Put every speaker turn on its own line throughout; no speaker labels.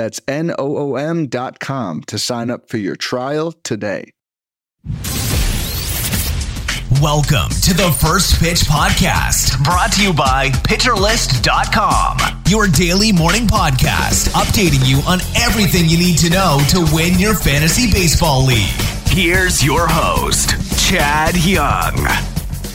That's N O O M.com to sign up for your trial today.
Welcome to the First Pitch Podcast, brought to you by PitcherList.com, your daily morning podcast, updating you on everything you need to know to win your fantasy baseball league. Here's your host, Chad Young.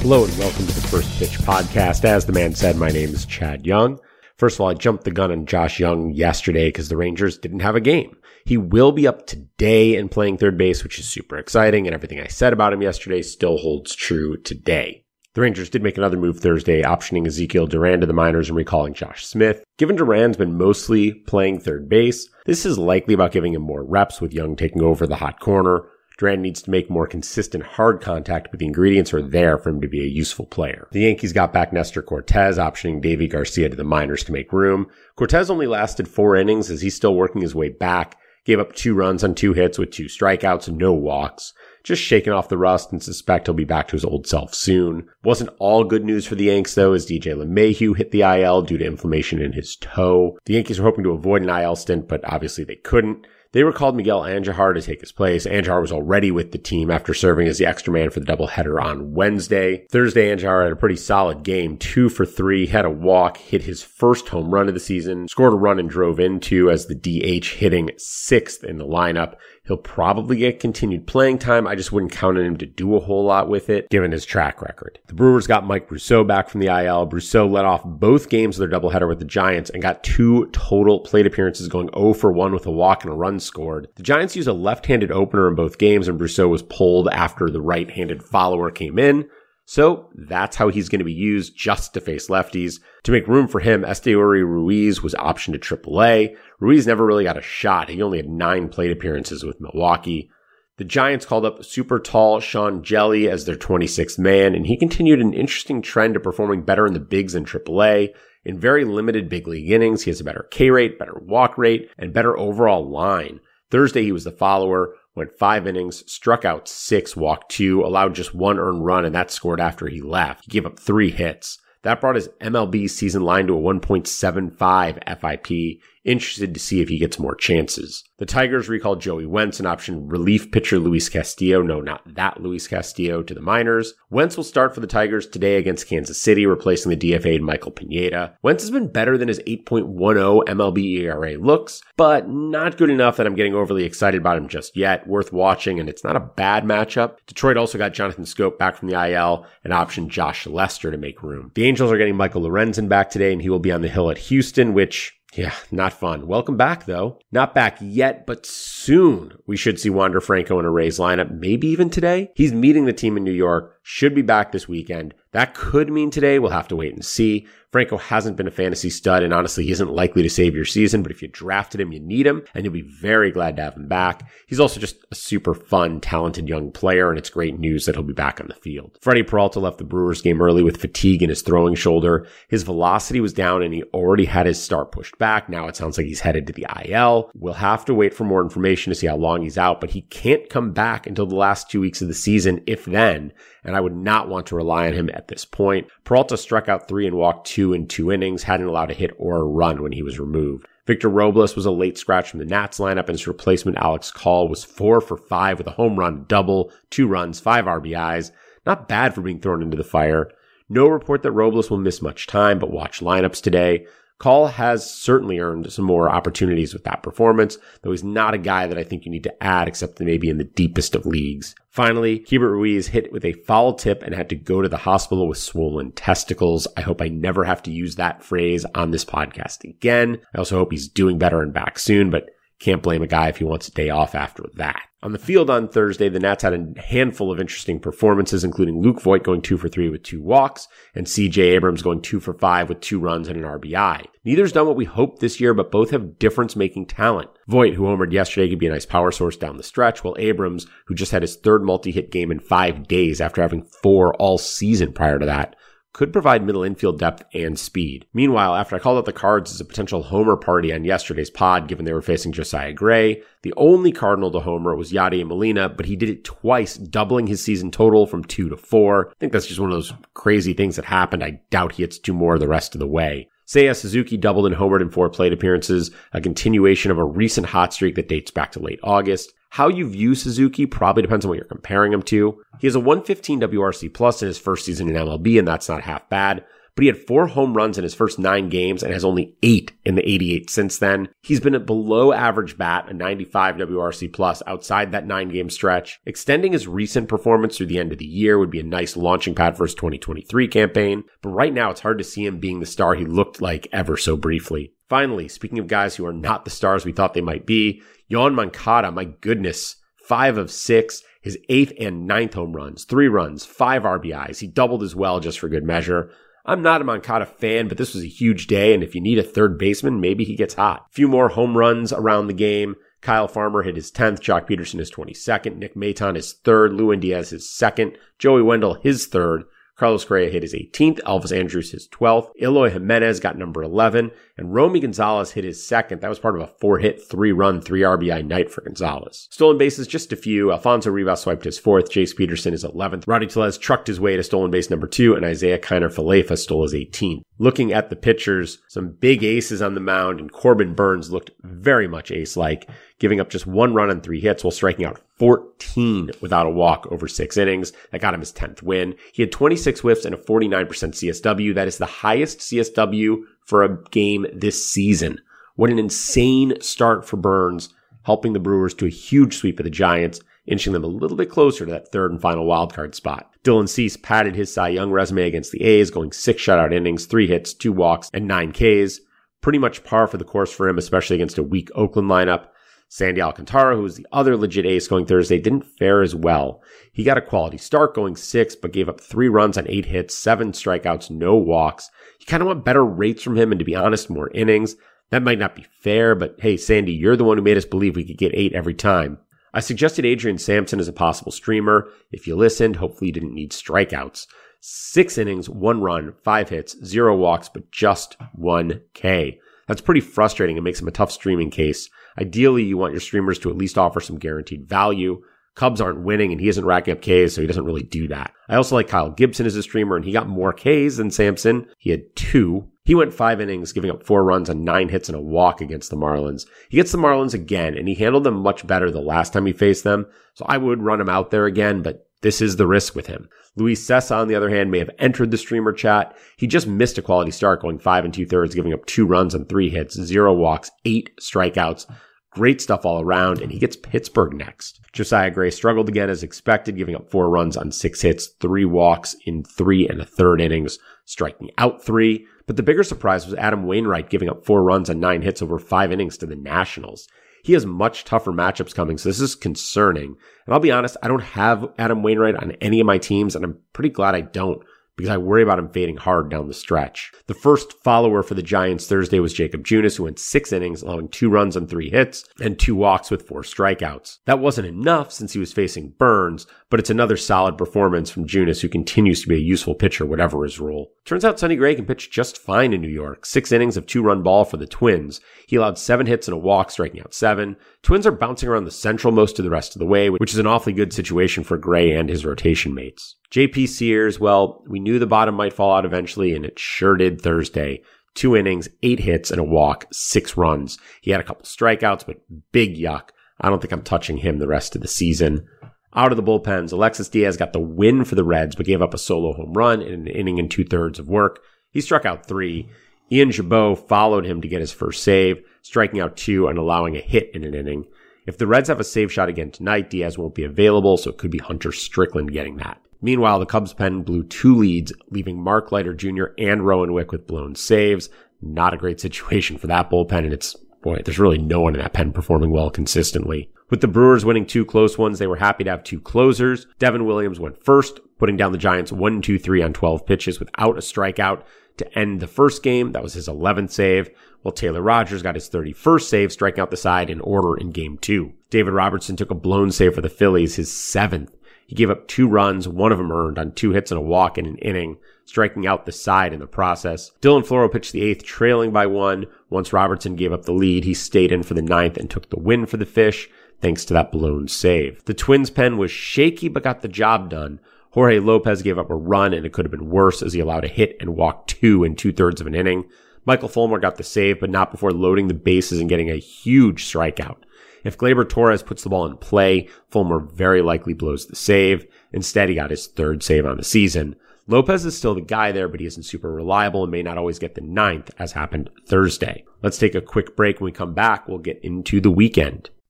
Hello and welcome to the First Pitch Podcast. As the man said, my name is Chad Young. First of all, I jumped the gun on Josh Young yesterday because the Rangers didn't have a game. He will be up today and playing third base, which is super exciting, and everything I said about him yesterday still holds true today. The Rangers did make another move Thursday, optioning Ezekiel Duran to the minors and recalling Josh Smith. Given Duran's been mostly playing third base, this is likely about giving him more reps with Young taking over the hot corner. Duran needs to make more consistent hard contact, but the ingredients are there for him to be a useful player. The Yankees got back Nestor Cortes, optioning Deivi Garcia to the minors to make room. Cortes only lasted four innings as he's still working his way back, gave up two runs on two hits with two strikeouts and no walks. Just shaking off the rust and suspect he'll be back to his old self soon. Wasn't all good news for the Yanks though, as DJ LeMahieu hit the IL due to inflammation in his toe. The Yankees were hoping to avoid an IL stint, but obviously they couldn't. They recalled Miguel Andujar to take his place. Andujar was already with the team after serving as the extra man for the doubleheader on Wednesday. Thursday, Andujar had a pretty solid game, two for three, had a walk, hit his first home run of the season, scored a run and drove into as the DH hitting sixth in the lineup. He'll probably get continued playing time. I just wouldn't count on him to do a whole lot with it, given his track record. The Brewers got Mike Brosseau back from the IL. Brosseau led off both games of their doubleheader with the Giants and got two total plate appearances, going 0 for 1 with a walk and a run scored. The Giants used a left-handed opener in both games, and Brosseau was pulled after the right-handed follower came in. So that's how he's going to be used just to face lefties. To make room for him, Esteury Ruiz was optioned to AAA. Ruiz never really got a shot. He only had nine plate appearances with Milwaukee. The Giants called up super tall Sean Hjelle as their 26th man, and he continued an interesting trend of performing better in the bigs in AAA. In very limited big league innings, he has a better K rate, better walk rate, and better overall line. Thursday, he was the follower went five innings, struck out six, walked two, allowed just one earned run, and that scored after he left. He gave up three hits. That brought his MLB season line to a 1.75 FIP. Interested to see if he gets more chances. The Tigers recalled Joey Wentz and option relief pitcher Luis Castillo. No, not that Luis Castillo to the minors. Wentz will start for the Tigers today against Kansas City, replacing the DFA Michael Pineda. Wentz has been better than his 8.10 MLB ERA looks, but not good enough that I'm getting overly excited about him just yet. Worth watching, and it's not a bad matchup. Detroit also got Jonathan Schoop back from the IL and option Josh Lester to make room. The Angels are getting Michael Lorenzen back today, and he will be on the hill at Houston, which yeah, not fun. Welcome back, though. Not back yet, but soon we should see Wander Franco in a Rays lineup, maybe even today. He's meeting the team in New York, should be back this weekend. That could mean today. We'll have to wait and see. Franco hasn't been a fantasy stud, and honestly, he isn't likely to save your season. But if you drafted him, you need him, and you'll be very glad to have him back. He's also just a super fun, talented young player, and it's great news that he'll be back on the field. Freddie Peralta left the Brewers game early with fatigue in his throwing shoulder. His velocity was down, and he already had his start pushed back. Now it sounds like he's headed to the IL. We'll have to wait for more information to see how long he's out, but he can't come back until the last two weeks of the season, if then and I would not want to rely on him at this point. Peralta struck out three and walked two in two innings, hadn't allowed a hit or a run when he was removed. Victor Robles was a late scratch from the Nats lineup, and his replacement Alex Call was four for five with a home run, double, two runs, five RBIs. Not bad for being thrown into the fire. No report that Robles will miss much time, but watch lineups today. Call has certainly earned some more opportunities with that performance, though he's not a guy that I think you need to add except maybe in the deepest of leagues. Finally, Keibert Ruiz hit with a foul tip and had to go to the hospital with swollen testicles. I hope I never have to use that phrase on this podcast again. I also hope he's doing better and back soon, but Can't blame a guy if he wants a day off after that. On the field on Thursday, the Nats had a handful of interesting performances, including Luke Voit going two for three with two walks and CJ Abrams going two for five with two runs and an RBI. Neither's done what we hoped this year, but both have difference making talent. Voit, who homered yesterday, could be a nice power source down the stretch, while Abrams, who just had his third multi hit game in five days after having four all season prior to that, could provide middle infield depth and speed. Meanwhile, after I called out the Cards as a potential homer party on yesterday's pod, given they were facing Josiah Gray, the only Cardinal to homer was Yadier Molina, but he did it twice, doubling his season total from two to four. I think that's just one of those crazy things that happened. I doubt he hits two more the rest of the way. Seiya Suzuki doubled and homered in four plate appearances, a continuation of a recent hot streak that dates back to late August. How you view Suzuki probably depends on what you're comparing him to. He has a 115 WRC plus in his first season in MLB, and that's not half bad but he had four home runs in his first nine games and has only eight in the 88 since then. He's been a below average bat, a 95 WRC plus outside that nine game stretch. Extending his recent performance through the end of the year would be a nice launching pad for his 2023 campaign, but right now it's hard to see him being the star he looked like ever so briefly. Finally, speaking of guys who are not the stars we thought they might be, Yoan Moncada, my goodness, five of six, his eighth and ninth home runs, three runs, five RBIs. He doubled as well just for good measure. I'm not a Moncada fan, but this was a huge day, and if you need a third baseman, maybe he gets hot. A few more home runs around the game. Kyle Farmer hit his 10th, Joc Pederson his 22nd, Nick Maton his third, Lewin Diaz his second, Joey Wendle his third, Carlos Correa hit his 18th, Elvis Andrus his 12th, Eloy Jimenez got number 11, and Romy Gonzalez hit his second. That was part of a four hit, three run, three RBI night for Gonzalez. Stolen bases, just a few. Alfonso Rivas swiped his fourth, Jace Peterson his 11th, Rowdy Tellez trucked his way to stolen base number two, and Isiah Kiner Falefa stole his 18th. Looking at the pitchers, some big aces on the mound, and Corbin Burnes looked very much ace like giving up just one run and three hits while striking out 14 without a walk over six innings. That got him his 10th win. He had 26 whiffs and a 49% CSW. That is the highest CSW for a game this season. What an insane start for Burnes, helping the Brewers to a huge sweep of the Giants, inching them a little bit closer to that third and final wildcard spot. Dylan Cease padded his Cy Young resume against the A's, going six shutout innings, three hits, two walks, and nine Ks. Pretty much par for the course for him, especially against a weak Oakland lineup. Sandy Alcantara, who was the other legit ace going Thursday, didn't fare as well. He got a quality start going six, but gave up three runs on eight hits, seven strikeouts, no walks. You kind of want better rates from him and to be honest, more innings. That might not be fair, but hey, Sandy, you're the one who made us believe we could get eight every time. I suggested Adrian Sampson as a possible streamer. If you listened, hopefully you didn't need strikeouts. Six innings, one run, five hits, zero walks, but just one K. That's pretty frustrating. It makes him a tough streaming case. Ideally, you want your streamers to at least offer some guaranteed value. Cubs aren't winning and he isn't racking up Ks, so he doesn't really do that. I also like Kyle Gibson as a streamer and he got more Ks than Sampson. He had two. He went five innings, giving up four runs on nine hits and a walk against the Marlins. He gets the Marlins again and he handled them much better the last time he faced them. So I would run him out there again, but this is the risk with him. Luis Cessa, on the other hand, may have entered the streamer chat. He just missed a quality start, going five and two thirds, giving up two runs and three hits, zero walks, eight strikeouts. Great stuff all around, and he gets Pittsburgh next. Josiah Gray struggled again as expected, giving up four runs on six hits, three walks in three and a third innings, striking out three. But the bigger surprise was Adam Wainwright giving up four runs on nine hits over five innings to the Nationals. He has much tougher matchups coming, so this is concerning. And I'll be honest, I don't have Adam Wainwright on any of my teams, and I'm pretty glad I don't because I worry about him fading hard down the stretch. The first follower for the Giants Thursday was Jakob Junis, who went six innings, allowing two runs on three hits and two walks with four strikeouts. That wasn't enough since he was facing Burnes, but it's another solid performance from Junis, who continues to be a useful pitcher, whatever his role. Turns out Sonny Gray can pitch just fine in New York. Six innings of two run ball for the Twins. He allowed seven hits and a walk, striking out seven. Twins are bouncing around the central most of the rest of the way, which is an awfully good situation for Gray and his rotation mates. JP Sears, well, we knew the bottom might fall out eventually, and it sure did Thursday. Two innings, eight hits, and a walk, six runs. He had a couple strikeouts, but big yuck. I don't think I'm touching him the rest of the season. Out of the bullpens, Alexis Diaz got the win for the Reds, but gave up a solo home run in an inning and two thirds of work. He struck out three. Ian Gibaut followed him to get his first save, striking out two and allowing a hit in an inning. If the Reds have a save shot again tonight, Diaz won't be available, so it could be Hunter Strickland getting that. Meanwhile, the Cubs pen blew two leads, leaving Mark Leiter Jr. and Rowan Wick with blown saves. Not a great situation for that bullpen, and it's boy, there's really no one in that pen performing well consistently. With the Brewers winning two close ones, they were happy to have two closers. Devin Williams went first, putting down the Giants 1 2 3 on 12 pitches without a strikeout to end the first game. That was his 11th save. While Taylor Rogers got his 31st save, striking out the side in order in game two. David Robertson took a blown save for the Phillies, his seventh. He gave up two runs, one of them earned on two hits and a walk in an inning, striking out the side in the process. Dylan Floro pitched the eighth, trailing by one. Once Robertson gave up the lead, he stayed in for the ninth and took the win for the Fish, thanks to that blown save. The Twins' pen was shaky but got the job done. Jorge Lopez gave up a run and it could have been worse as he allowed a hit and walked two in two thirds of an inning. Michael Fulmer got the save, but not before loading the bases and getting a huge strikeout. If Gleyber Torres puts the ball in play, Fulmer very likely blows the save. Instead, he got his third save on the season. Lopez is still the guy there, but he isn't super reliable and may not always get the ninth, as happened Thursday. Let's take a quick break. When we come back, we'll get into the weekend.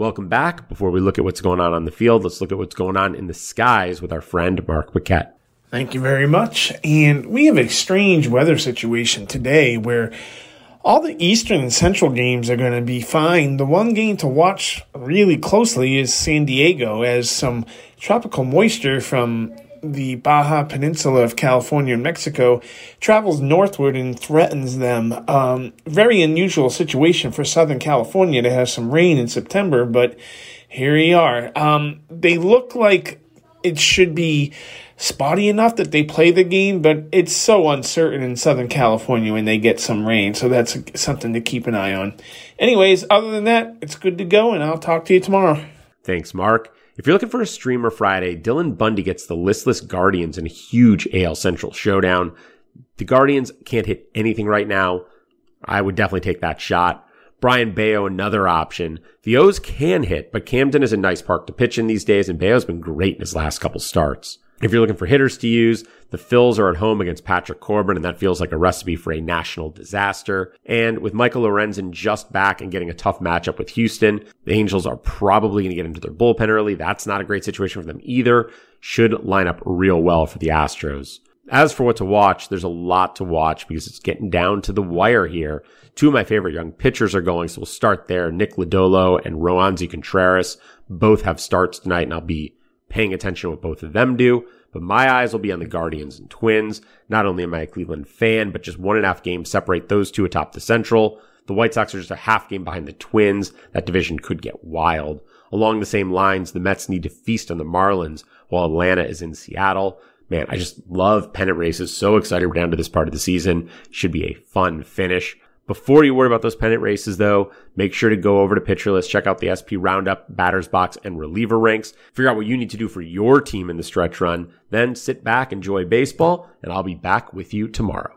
Welcome back. Before we look at what's going on on the field, let's look at what's going on in the skies with our friend Mark Paquette.
Thank you very much. And we have a strange weather situation today where all the Eastern and Central games are going to be fine. The one game to watch really closely is San Diego, as some tropical moisture from the Baja Peninsula of California and Mexico travels northward and threatens them. Um, very unusual situation for Southern California to have some rain in September, but here we are. Um, they look like it should be spotty enough that they play the game, but it's so uncertain in Southern California when they get some rain, so that's something to keep an eye on. Anyways, other than that, it's good to go, and I'll talk to you tomorrow.
Thanks, Mark. If you're looking for a streamer Friday, Dylan Bundy gets the listless Guardians in a huge AL Central showdown. The Guardians can't hit anything right now. I would definitely take that shot. Brayan Bello, another option. The O's can hit, but Camden is a nice park to pitch in these days, and Bello's been great in his last couple starts. If you're looking for hitters to use, the Phils are at home against Patrick Corbin, and that feels like a recipe for a national disaster. And with Michael Lorenzen just back and getting a tough matchup with Houston, the Angels are probably going to get into their bullpen early. That's not a great situation for them either. Should line up real well for the Astros. As for what to watch, there's a lot to watch because it's getting down to the wire here. Two of my favorite young pitchers are going, so we'll start there. Nick Lodolo and Roansy Contreras both have starts tonight, and I'll be paying attention to what both of them do. But my eyes will be on the Guardians and Twins. Not only am I a Cleveland fan, but just one and a half games separate those two atop the Central. The White Sox are just a half game behind the Twins. That division could get wild. Along the same lines, the Mets need to feast on the Marlins while Atlanta is in Seattle. Man, I just love pennant races. So excited we're down to this part of the season. Should be a fun finish. Before you worry about those pennant races, though, make sure to go over to Pitcher List, check out the SP Roundup, Batters Box, and Reliever Ranks. Figure out what you need to do for your team in the stretch run. Then sit back, enjoy baseball, and I'll be back with you tomorrow.